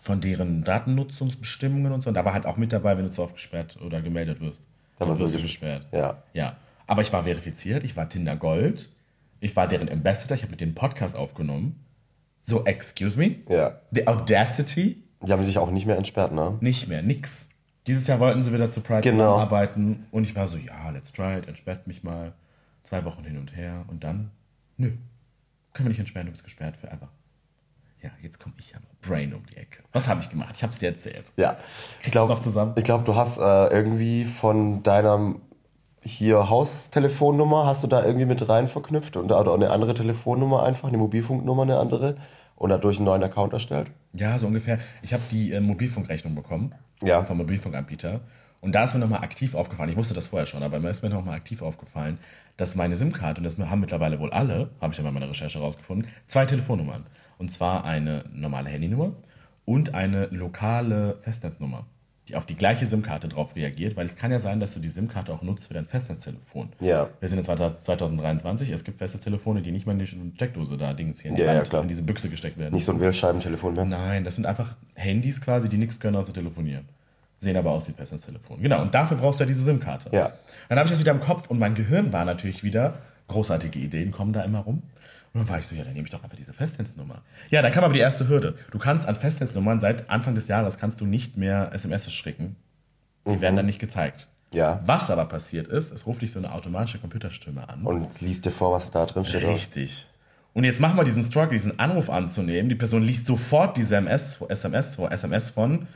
von deren Datennutzungsbestimmungen und so. Und da war halt auch mit dabei, wenn du zu oft gesperrt oder gemeldet wirst. Dann wirst du gesperrt. Ja. Ja. Aber ich war verifiziert, ich war Tinder Gold, ich war deren Ambassador, ich habe mit denen Podcast aufgenommen. So, excuse me? Ja. The Audacity? Die haben sich auch nicht mehr entsperrt, ne? Nicht mehr, nix. Dieses Jahr wollten sie wieder zu Pride Genau. zusammenarbeiten und ich war so, ja, let's try it, entsperrt mich mal. Zwei Wochen hin und her und dann, nö, können wir nicht entsperren, du bist gesperrt für ever. Ja, jetzt komme ich ja noch Brain um die Ecke. Was habe ich gemacht? Ich habe es dir erzählt. Ja. Ich Kriegst du glaube, noch zusammen? ich glaub, du hast äh, irgendwie von deiner hier Haustelefonnummer, hast du da irgendwie mit rein verknüpft und oder eine andere Telefonnummer einfach, eine Mobilfunknummer, eine andere und dadurch einen neuen Account erstellt? Ja, so ungefähr. Ich habe die äh, Mobilfunkrechnung bekommen Ja. vom Mobilfunkanbieter. Und da ist mir nochmal aktiv aufgefallen, ich wusste das vorher schon, aber mir ist mir nochmal aktiv aufgefallen, dass meine SIM-Karte, und das haben mittlerweile wohl alle, habe ich ja bei meiner Recherche rausgefunden, zwei Telefonnummern. Und zwar eine normale Handynummer und eine lokale Festnetznummer, die auf die gleiche SIM-Karte drauf reagiert, weil es kann ja sein, dass du die SIM-Karte auch nutzt für dein Festnetztelefon. Ja. Wir sind in 2023, es gibt Festnetztelefone, die nicht mal in die Steckdose da Dings hier in, die Ja, ja, Wand, klar. in diese Büchse gesteckt werden. Nicht so ein Wählscheibentelefon mehr? Nein, das sind einfach Handys quasi, die nichts können außer telefonieren. Sehen aber aus wie Festnetztelefon. Genau, und dafür brauchst du ja diese SIM-Karte. Ja. Dann habe ich das wieder im Kopf und mein Gehirn war natürlich wieder, großartige Ideen kommen da immer rum. Und dann war ich so, ja, dann nehme ich doch einfach diese Festnetznummer. Ja, dann kam aber die erste Hürde. Du kannst an Festnetznummern seit Anfang des Jahres kannst du nicht mehr SMS schicken. Die werden dann nicht gezeigt. Ja. Was aber passiert ist, es ruft dich so eine automatische Computerstimme an. Und liest dir vor, was da drin steht. Richtig. Und jetzt machen wir diesen Struggle, diesen Anruf anzunehmen. Die Person liest sofort diese MS, SMS vor, SMS von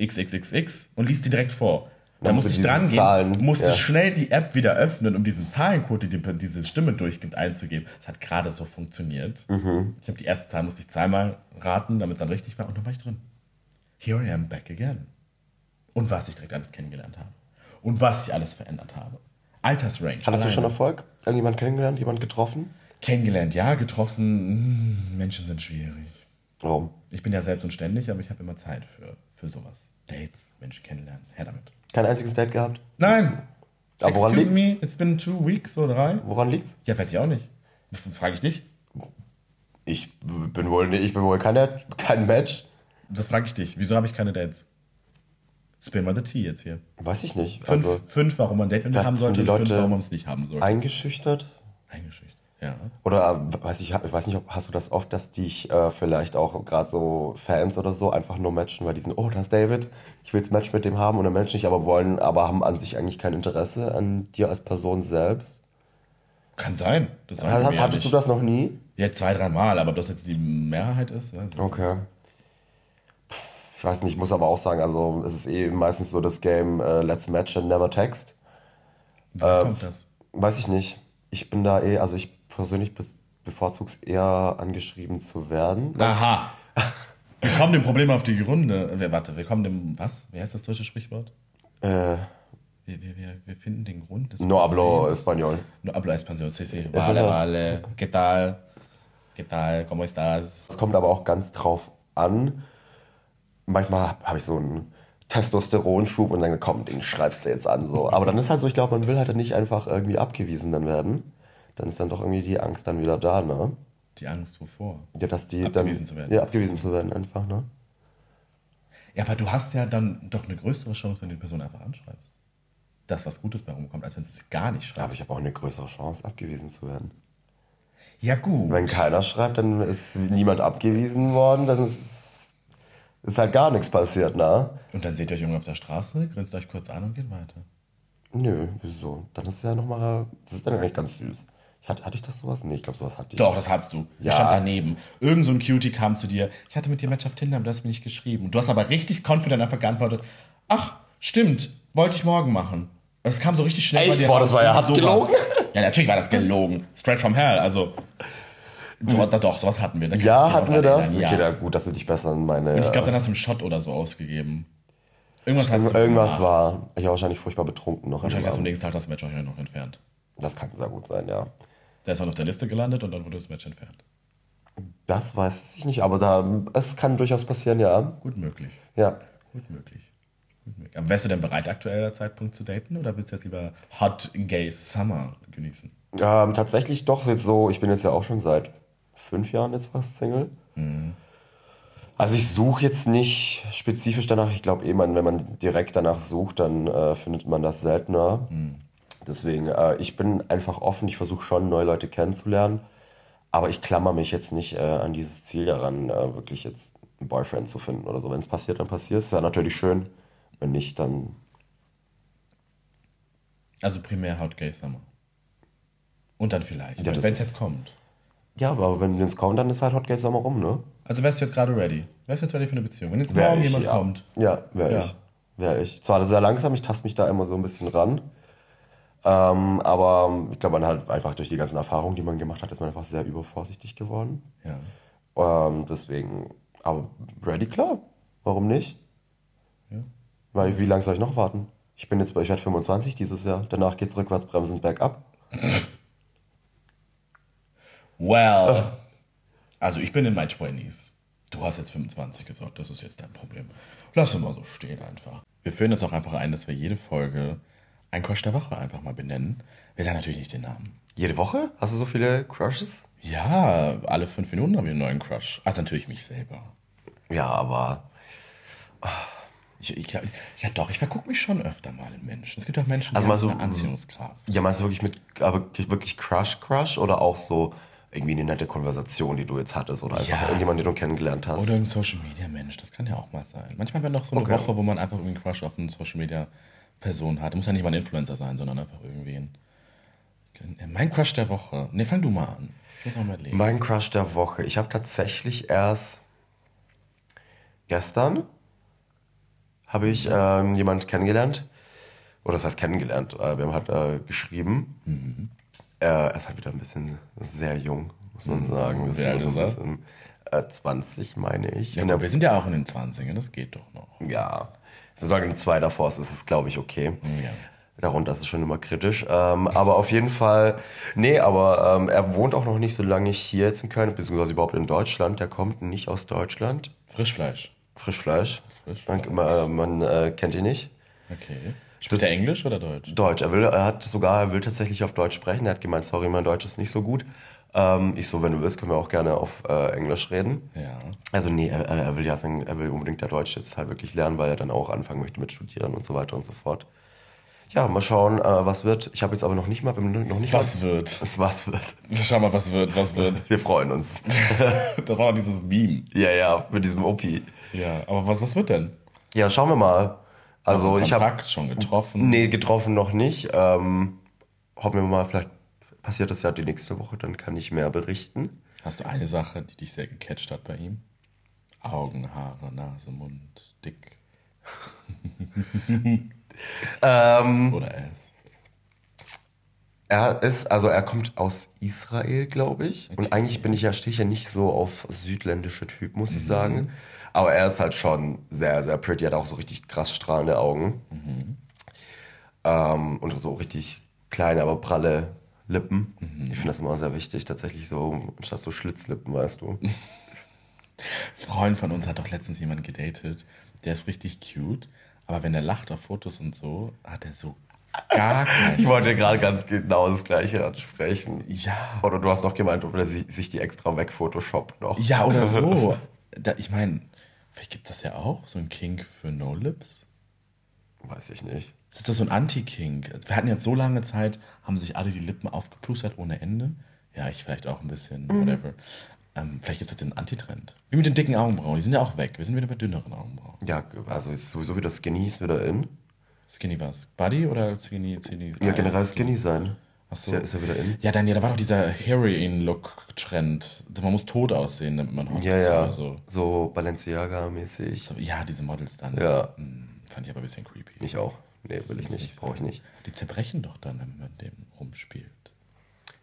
XXXX und liest die direkt vor. Da musste musst ich du dran gehen, Zahlen, musste ja. schnell die App wieder öffnen, um diesen Zahlencode, die die- diese Stimme durchgibt, einzugeben. Das hat gerade so funktioniert. Mhm. Ich habe die erste Zahl, musste ich zweimal raten, damit es dann richtig war und dann war ich drin. Here I am back again. Und was ich direkt alles kennengelernt habe. Und was ich alles verändert habe. Altersrange. Hattest du alleine. schon Erfolg? Irgendjemand kennengelernt? Jemand getroffen? Kennengelernt, ja, getroffen. hm, Menschen sind schwierig. Warum? Ich bin ja selbst und ständig, aber ich habe immer Zeit für, für sowas. Dates, Menschen kennenlernen, her damit. Kein einziges Date gehabt? Nein! Aber woran Excuse me, liegt's? it's been two weeks oder drei. Woran liegt's? Ja, weiß ich auch nicht. Frage ich dich. Ich bin wohl, ich bin wohl keine, kein Match. Das frage ich dich. Wieso habe ich keine Dates? Spill mal the tea jetzt hier. Weiß ich nicht. Fünf, Also fünf warum man ein Date mit mir haben sollte, die und fünf, Leute warum man es nicht haben sollte. eingeschüchtert? Eingeschüchtert. Ja. Oder äh, weiß ich, ich weiß nicht, ob hast du das oft, dass dich äh, vielleicht auch gerade so Fans oder so einfach nur matchen, weil die sind, oh, das ist David, ich will jetzt Match mit dem haben und der Mensch nicht, aber wollen, aber haben an sich eigentlich kein Interesse an dir als Person selbst. Kann sein. Das Hat, hattest du nicht. das noch nie? Ja, zwei, drei Mal, aber ob das jetzt die Mehrheit ist, nicht. Okay. Ich weiß nicht, ich muss aber auch sagen, also es ist eh meistens so das Game äh, Let's Match and Never Text. Woher Äh, kommt das? Weiß ich nicht. Ich bin da eh, also ich persönlich be es eher angeschrieben zu werden. Aha. Wir kommen dem Problem auf die Gründe. Wir, warte, wir kommen dem, was? Wie heißt das deutsche Sprichwort? Äh, Wir, wir, wir, wir finden den Grund. no hablo español. No hablo español, sí, sí. Vale, vale. ¿Qué tal? ¿Qué tal? ¿Cómo estás? Es kommt aber auch ganz drauf an. Manchmal habe ich so einen Testosteronschub und dann komm, den schreibst du jetzt an. So. Aber dann ist halt so, ich glaube, man will halt nicht einfach irgendwie abgewiesen dann werden. Dann ist dann doch irgendwie die Angst dann wieder da, ne? Die Angst wovor? Ja, dass die Abgewiesen dann, zu werden. Ja, abgewiesen zu werden einfach, ne? Ja, aber du hast ja dann doch eine größere Chance, wenn du die Person einfach anschreibst. Dass was Gutes bei rumkommt, als wenn du es gar nicht habe schreibst. ich aber auch eine größere Chance, abgewiesen zu werden. Ja, gut. Wenn keiner schreibt, dann ist niemand abgewiesen worden, dann ist, ist halt gar nichts passiert, ne? Und dann seht ihr euch irgendwo auf der Straße, grinst euch kurz an und geht weiter. Nö, wieso? Dann ist ja nochmal, das ist dann eigentlich ganz süß. Ich hatte, hatte ich das sowas? Nee, ich glaube, sowas hatte ich. Doch, das hattest du. Ich Ja. stand daneben. Irgend so ein Cutie kam zu dir. Ich hatte mit dir Match auf Tinder, aber du hast mir nicht geschrieben. Und du hast aber richtig confident einfach geantwortet. Ach, stimmt, wollte ich morgen machen. Es kam so richtig schnell Echt? Boah, das war ja hart Sowas. gelogen. Ja, natürlich war das gelogen. Straight from hell. Also, So, da, doch, sowas hatten wir. Da ich Ja, hatten wir das? erinnern, Okay, Ja. da, gut, dass du dich besser an meine. Und ich glaube, dann hast du einen Shot oder so ausgegeben. Irgendwas hast du irgendwas gemacht. war. Ich war wahrscheinlich furchtbar betrunken noch. Wahrscheinlich hast du am nächsten Tag das Match auch noch entfernt. Das kann sehr gut sein, ja. Der ist dann auf der Liste gelandet und dann wurde das Match entfernt. Das weiß ich nicht, aber da, es kann durchaus passieren, ja. Gut möglich. Ja. Gut möglich. Gut möglich. Aber wärst du denn bereit, aktueller Zeitpunkt zu daten oder willst du jetzt lieber Hot Gay Summer genießen? Ähm, tatsächlich doch jetzt so, ich bin jetzt ja auch schon seit fünf Jahren jetzt fast Single. Also ich suche jetzt nicht spezifisch danach. Ich glaube, eh, man, wenn man direkt danach sucht, dann äh, findet man das seltener. Deswegen, äh, ich bin einfach offen. Ich versuche schon, neue Leute kennenzulernen. Aber ich klammer mich jetzt nicht äh, an dieses Ziel daran, äh, wirklich jetzt einen Boyfriend zu finden oder so. Wenn es passiert, dann passiert es. Wäre natürlich schön. Wenn nicht, dann Also primär Hot Gay Summer. Und dann vielleicht, Ja, wenn es jetzt kommt. Ja, aber wenn es kommt, dann ist halt Hot Gate Sommer rum, ne? Also wärst du jetzt gerade ready? Wärst du jetzt ready für eine Beziehung? Wenn jetzt Wär morgen ich, jemand ja. kommt. Ja, wäre Ja. ich. Wäre ich. Zwar sehr langsam, ich taste mich da immer so ein bisschen ran. Ähm, aber ich glaube, man halt einfach durch die ganzen Erfahrungen, die man gemacht hat, ist man einfach sehr übervorsichtig geworden. Ja. Ähm, deswegen, aber ready, klar. Warum nicht? Ja. Weil, wie lange soll ich noch warten? Ich bin jetzt, bei- ich werde 25 dieses Jahr. Danach geht's rückwärts bremsend bergab. Well. Also ich bin in my 20s. Du hast jetzt 25 gesagt, das ist jetzt dein Problem. Lass es mal so stehen einfach. Wir führen jetzt auch einfach ein, dass wir jede Folge ein Crush der Woche einfach mal benennen. Wir sagen natürlich nicht den Namen. Jede Woche? Hast du so viele Crushes? Ja, alle fünf Minuten haben wir einen neuen Crush. Also natürlich mich selber. Ja, aber Ich, ich, ja doch, ich vergucke mich schon öfter mal in Menschen. Es gibt auch Menschen, die Also haben so eine Anziehungskraft. Ja, meinst du wirklich mit aber wirklich Crush Crush oder auch so irgendwie eine nette Konversation, die du jetzt hattest oder einfach Ja, irgendjemand, den du kennengelernt hast? Oder ein Social Media Mensch, das kann ja auch mal sein. Manchmal wäre noch so eine Okay. Woche, wo man einfach irgendwie einen Crush auf eine Social Media Person hat. Muss ja nicht mal ein Influencer sein, sondern einfach irgendwen. Mein Crush der Woche. Ne, fang du mal an. Mal. Mein Crush der Woche. Ich habe tatsächlich erst gestern habe ich ähm, jemand kennengelernt. Oder das heißt kennengelernt. Äh, wir haben halt äh, geschrieben. Mhm. Äh, er ist halt wieder ein bisschen sehr jung, muss man sagen. Das alt ein ist er? bisschen, äh, 20, meine ich. Ja, gut, wir sind ja auch in den 20ern, das geht doch noch. Ja, sagen zwei davor, ist es, glaube ich, okay. Ja. Darunter ist es schon immer kritisch. Ähm, aber auf jeden Fall, nee, aber ähm, er wohnt auch noch nicht so lange hier jetzt in Köln, beziehungsweise überhaupt in Deutschland. Der kommt nicht aus Deutschland. Frischfleisch. Frischfleisch. Frischfleisch. Man, man, man äh, kennt ihn nicht. Okay. Spricht er Englisch oder Deutsch? Deutsch. Er will, er hat sogar, er will tatsächlich auf Deutsch sprechen. Er hat gemeint, sorry, mein Deutsch ist nicht so gut. Ähm, ich so, wenn du willst, können wir auch gerne auf äh, Englisch reden. Ja. Also nee, er, er will ja sagen, er will unbedingt der Deutsch jetzt halt wirklich lernen, weil er dann auch anfangen möchte mit Studieren und so weiter und so fort. Ja, mal schauen, äh, was wird. Ich habe jetzt aber noch nicht mal, wir noch nicht Was wird? mal, was wird. Schau mal, was wird, was wird. Wir freuen uns. Das war doch dieses Meme. ja, ja, mit diesem Opi. Ja, aber was, was wird denn? Ja, schauen wir mal. Also ich habe Kontakt schon getroffen. nee getroffen noch nicht. Ähm, hoffen wir mal, vielleicht passiert das ja die nächste Woche, dann kann ich mehr berichten. Hast du eine Sache, die dich sehr gecatcht hat bei ihm? Augen, Haare, Nase, Mund, dick Ähm, oder es? Er ist, also er kommt aus Israel, glaube ich. Und eigentlich bin ich ja, stehe ich ja nicht so auf südländische Typ, muss ich sagen. Aber er ist halt schon sehr, sehr pretty. Er hat auch so richtig krass strahlende Augen. Ähm, und so richtig kleine, aber pralle Lippen. Ich finde das immer sehr wichtig, tatsächlich so, anstatt so Schlitzlippen, weißt du. Freund von uns hat doch letztens jemanden gedatet, der ist richtig cute, aber wenn er lacht auf Fotos und so, hat er so gar keinen. Ich wollte gerade ganz genau das Gleiche ansprechen. Ja. Oder du hast noch gemeint, ob er si- sich die extra wegphotoshoppt noch. Ja, oder so. Da, ich meine, vielleicht gibt das ja auch, so ein Kink für No-Lips. Weiß ich nicht. Das ist doch so ein Anti-Kink. Wir hatten jetzt so lange Zeit, haben sich alle die Lippen aufgeplustert ohne Ende. Ja, ich vielleicht auch ein bisschen, whatever. Ähm, vielleicht ist das ein Antitrend. Wie mit den dicken Augenbrauen, die sind ja auch weg. Wir sind wieder bei dünneren Augenbrauen. Ja, also ist sowieso wieder Skinny ist wieder in. Skinny was? Buddy oder Skinny? skinny Ja, Eyes? generell Skinny sein. Ach so. Ist ja, ist ja wieder in. Ja, dann, ja, da war doch dieser Heroin-Look-Trend. Man muss tot aussehen, damit man hot Ja, ist ja. So. So Balenciaga-mäßig. So, Ja, diese Models dann. Ja. Hm, Fand ich aber ein bisschen creepy. Ich auch. Nee, will ich nicht. Brauche ich nicht. Die zerbrechen doch dann, wenn man dem rumspielt.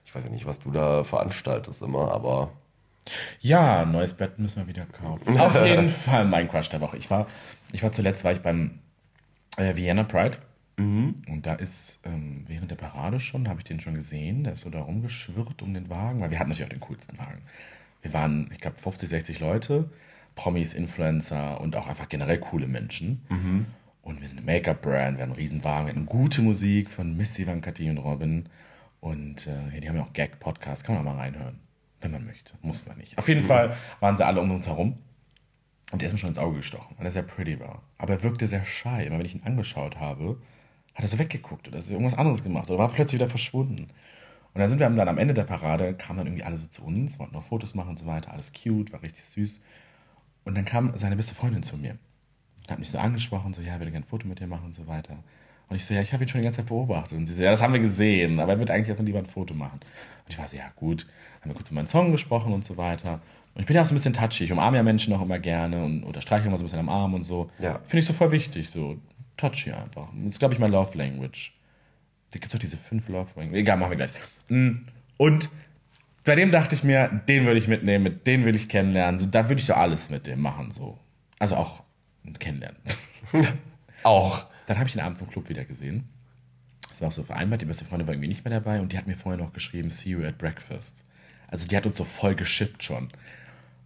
Ich weiß ja nicht, was du da veranstaltest immer, aber Ja, neues Bett müssen wir wieder kaufen. Auf jeden Fall mein Crush der Woche. Ich war, ich war zuletzt war ich beim äh, Vienna Pride. Und da ist ähm, während der Parade schon, da habe ich den schon gesehen, der ist so da rumgeschwirrt um den Wagen, weil wir hatten natürlich auch den coolsten Wagen. Wir waren, ich glaube, 50, 60 Leute, Promis, Influencer und auch einfach generell coole Menschen. Und wir sind eine Make-up-Brand, wir haben einen Riesenwagen, wir hatten gute Musik von Missy, Van Katie und Robin. Und äh, die haben ja auch Gag-Podcast, kann man auch mal reinhören, wenn man möchte. Muss man nicht. Auf jeden Fall waren sie alle um uns herum. Und der ist mir schon ins Auge gestochen, weil er sehr pretty war. Aber er wirkte sehr shy. Immer wenn ich ihn angeschaut habe, hat er so weggeguckt oder so irgendwas anderes gemacht oder war plötzlich wieder verschwunden. Und dann sind wir dann am Ende der Parade, kamen dann irgendwie alle so zu uns, wollten noch Fotos machen und so weiter, alles cute, war richtig süß. Und dann kam seine beste Freundin zu mir und hat mich so angesprochen, so, ja, ich würde gerne ein Foto mit dir machen und so weiter. Und ich so, ja, ich habe ihn schon die ganze Zeit beobachtet. Und sie so, ja, das haben wir gesehen, aber er wird eigentlich erstmal lieber ein Foto machen. Und ich war so, ja, gut. Haben wir kurz über meinen Song gesprochen und so weiter. Und ich bin ja auch so ein bisschen touchy. Ich umarme ja Menschen auch immer gerne und, oder streiche immer so ein bisschen am Arm und so. Ja. Finde ich so voll wichtig, so touchy einfach. Das ist, glaube ich, mein Love Language. Da gibt es doch diese fünf Love Language. Egal, machen wir gleich. Mm, Und bei dem dachte ich mir, den würde ich mitnehmen, mit den will ich kennenlernen. So, da würde ich doch alles mit dem machen. So. Also auch kennenlernen. Auch. Dann habe ich ihn abends im Club wieder gesehen. Das war auch so vereinbart. Die beste Freundin war irgendwie nicht mehr dabei und die hat mir vorher noch geschrieben, see you at breakfast. Also die hat uns so voll geschippt schon. Und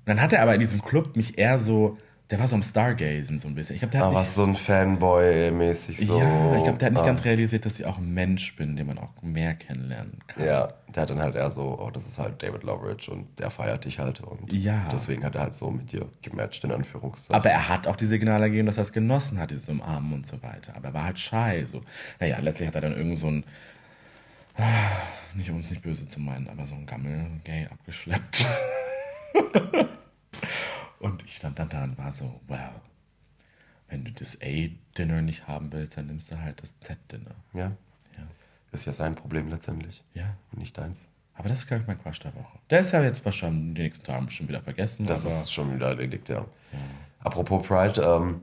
dann hat er aber in diesem Club mich eher so, der war so am Stargazen so ein bisschen. Ich glaube, der hat Aber nicht, so ein Fanboy-mäßig so. ja, ich glaube, der hat nicht ah. ganz realisiert, dass ich auch ein Mensch bin, den man auch mehr kennenlernen kann. Ja, der hat dann halt eher so, oh, das ist halt David Loveridge und der feiert dich halt. Und Ja. deswegen hat er halt so mit dir gematcht, in Anführungszeichen. Aber er hat auch die Signale gegeben, dass er es genossen hat, dieses Umarmen und so weiter. Aber er war halt shy. So. Naja, letztlich hat er dann irgend so ein, ah, nicht um es nicht böse zu meinen, aber so ein Gammel-Gay abgeschleppt. und ich stand dann da und war so, well, wenn du das A-Dinner nicht haben willst, dann nimmst du halt das Z-Dinner. ja, Ja. ist ja sein Problem letztendlich. ja. Und nicht deins. Aber das ist, glaube ich, mein Crush der Woche. Der ist ja jetzt wahrscheinlich die nächsten Tage bestimmt wieder vergessen. Das ist schon wieder erledigt, ja. Apropos Pride, ähm,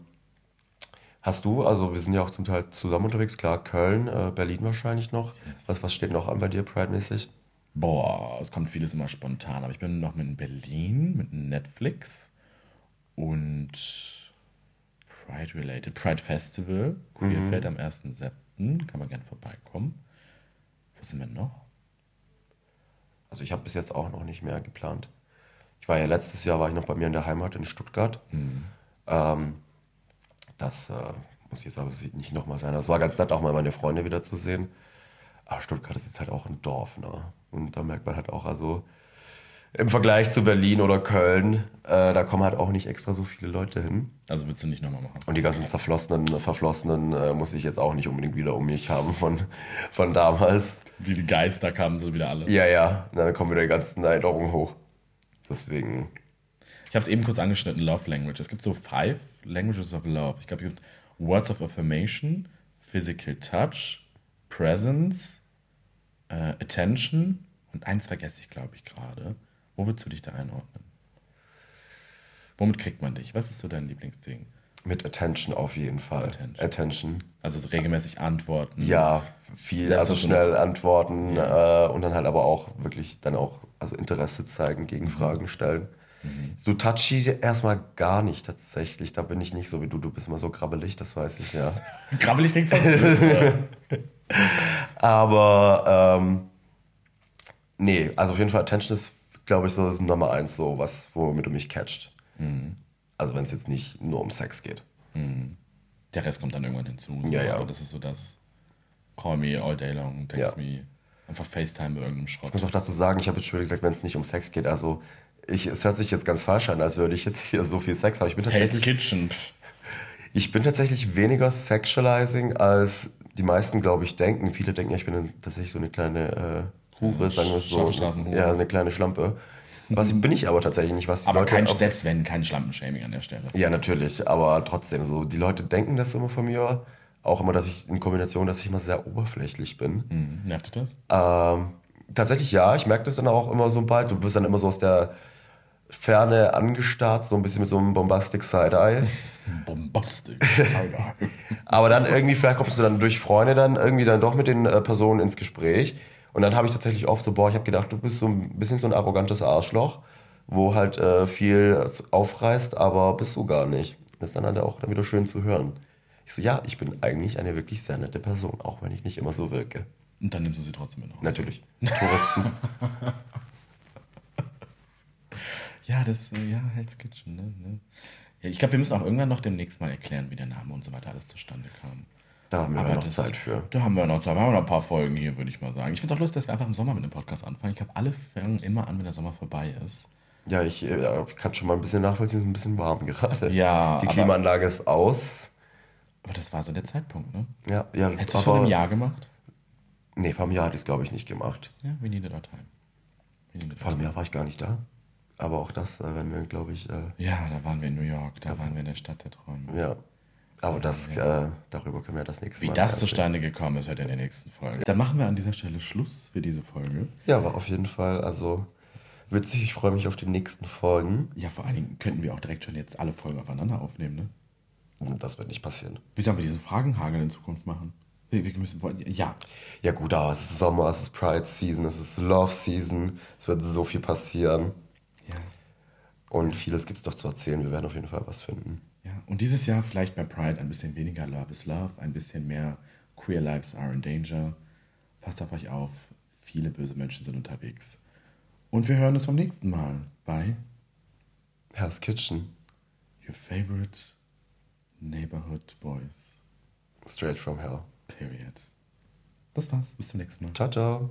hast du, also wir sind ja auch zum Teil zusammen unterwegs, klar, Köln, äh, Berlin wahrscheinlich noch. Was, was steht noch an bei dir, Pride-mäßig? Boah, es kommt vieles immer spontan. Aber ich bin noch mit Berlin, mit Netflix und Pride Related. Pride Festival, Kurierfeld am 1.7. Kann man gern vorbeikommen. Wo sind wir noch? Also ich habe bis jetzt auch noch nicht mehr geplant. Ich war ja letztes Jahr, war ich noch bei mir in der Heimat in Stuttgart. Ähm, das äh, muss jetzt aber nicht nochmal sein. Es war ganz nett, auch mal meine Freunde wieder zu sehen. Aber Stuttgart ist jetzt halt auch ein Dorf, ne? Und da merkt man halt auch, also im Vergleich zu Berlin oder Köln, äh, da kommen halt auch nicht extra so viele Leute hin. Also willst du nicht nochmal machen? Und die ganzen zerflossenen, verflossenen äh, muss ich jetzt auch nicht unbedingt wieder um mich haben von, von damals. Wie die Geister kamen so wieder alle. Ja, ja, dann kommen wieder die ganzen Erinnerungen hoch. Deswegen, Ich habe es eben kurz angeschnitten, Love Language. Es gibt so five Languages of Love. Ich glaube, es gibt Words of Affirmation, Physical Touch, Presence, äh, Attention und eins vergesse ich, glaube ich, gerade. Wo würdest du dich da einordnen? Womit kriegt man dich? Was ist so dein Lieblingsding? mit Attention auf jeden Fall. Attention. Attention. Also so regelmäßig antworten. Ja, viel, Selbst also schnell antworten äh, und dann halt aber auch wirklich dann auch also Interesse zeigen, Gegenfragen stellen. So touchy erstmal gar nicht tatsächlich. Da bin ich nicht so wie du. Du bist immer so krabbelig, das weiß ich ja. Krabbelig klingt böse. Aber ähm, nee, also auf jeden Fall Attention ist, glaube ich, so das Nummer eins, so was, womit du mich catcht. Also wenn es jetzt nicht nur um Sex geht. Der Rest kommt dann irgendwann hinzu. Ja, ja. Aber das ist so das Call me all day long, text Ja. me. Einfach FaceTime bei irgendeinem Schrott. Ich muss auch dazu sagen, ich habe jetzt schon gesagt, wenn es nicht um Sex geht, also ich, es hört sich jetzt ganz falsch an, als würde ich jetzt hier so viel Sex haben. Ich bin Hell's tatsächlich, Kitchen. Pff. ich bin tatsächlich weniger sexualizing, als die meisten, glaube ich, denken. Viele denken, ja, ich bin tatsächlich so eine kleine äh, Hure, sagen wir es so. Ja, eine kleine Schlampe. Was bin ich aber tatsächlich nicht, was die Aber Leute kein, selbst wenn, kein Schlampen-Shaming an der Stelle. Ja, natürlich, aber trotzdem so. Die Leute denken das immer von mir. Auch immer, dass ich in Kombination, dass ich immer sehr oberflächlich bin. Hm, nervt dich das? Ähm, tatsächlich ja, ich merke das dann auch immer so bald. Du bist dann immer so aus der Ferne angestarrt, so ein bisschen mit so einem Bombastic Side-Eye. Bombastic. Aber dann irgendwie, vielleicht kommst du dann durch Freunde dann irgendwie dann doch mit den äh, Personen ins Gespräch. Und dann habe ich tatsächlich oft so, boah, ich habe gedacht, du bist so ein bisschen so ein arrogantes Arschloch. wo halt äh, viel aufreißt, aber bist du gar nicht. Das ist dann halt auch dann wieder schön zu hören. Ich so, ja, ich bin eigentlich eine wirklich sehr nette Person, auch wenn ich nicht immer so wirke. Und dann nimmst du sie trotzdem mit. Natürlich. Touristen. Ja, das, äh, ja, Hell's Kitchen, ne? ne. Ja, ich glaube, wir müssen auch irgendwann noch demnächst mal erklären, wie der Name und so weiter alles zustande kam. Da haben wir Aber ja noch das- Zeit für. Da haben wir noch Zeit. Wir haben noch ein paar Folgen hier, würde ich mal sagen. Ich finde es auch lustig, dass wir einfach im Sommer mit dem Podcast anfangen. Ich glaube, alle fangen immer an, wenn der Sommer vorbei ist. Ja, ich äh, kann schon mal ein bisschen nachvollziehen, es ist ein bisschen warm gerade. Ja, Die aber- Klimaanlage ist aus. Aber das war so der Zeitpunkt, ne? Ja, ja. Hättest du es vor einem Jahr gemacht? Nee, vor einem Jahr hatte ich es, glaube ich, nicht gemacht. Ja, we needed our time. Needed Vor einem Jahr war ich gar nicht da. Aber auch das äh, werden wir, glaube ich, äh, Ja, da waren wir in New York, da waren wir in der Stadt der Träume. ja. Aber das, äh, darüber können wir das nächste Wie Mal das erzählen. zustande gekommen ist, ihr in der nächsten Folge. Dann machen wir an dieser Stelle Schluss für diese Folge. Ja, war auf jeden Fall, also witzig. Ich freue mich auf die nächsten Folgen. Ja, vor allen Dingen könnten wir auch direkt schon jetzt alle Folgen aufeinander aufnehmen, ne? Und das wird nicht passieren. Wie sollen wir diesen Fragenhagel in Zukunft machen? Wir, wir müssen, ja, Ja gut, aber es ist Sommer, es ist Pride Season, es ist Love Season. Es wird so viel passieren. ja, Und vieles gibt es doch zu erzählen. Wir werden auf jeden Fall was finden. Ja. Und dieses Jahr vielleicht bei Pride ein bisschen weniger Love is Love, ein bisschen mehr Queer Lives are in Danger. Passt auf euch auf, viele böse Menschen sind unterwegs. Und wir hören uns beim nächsten Mal bei Hell's Kitchen, Your Favorite Neighborhood Boys. straight from hell. Period. Das war's. Bis zum nächsten Mal. Ciao, ciao.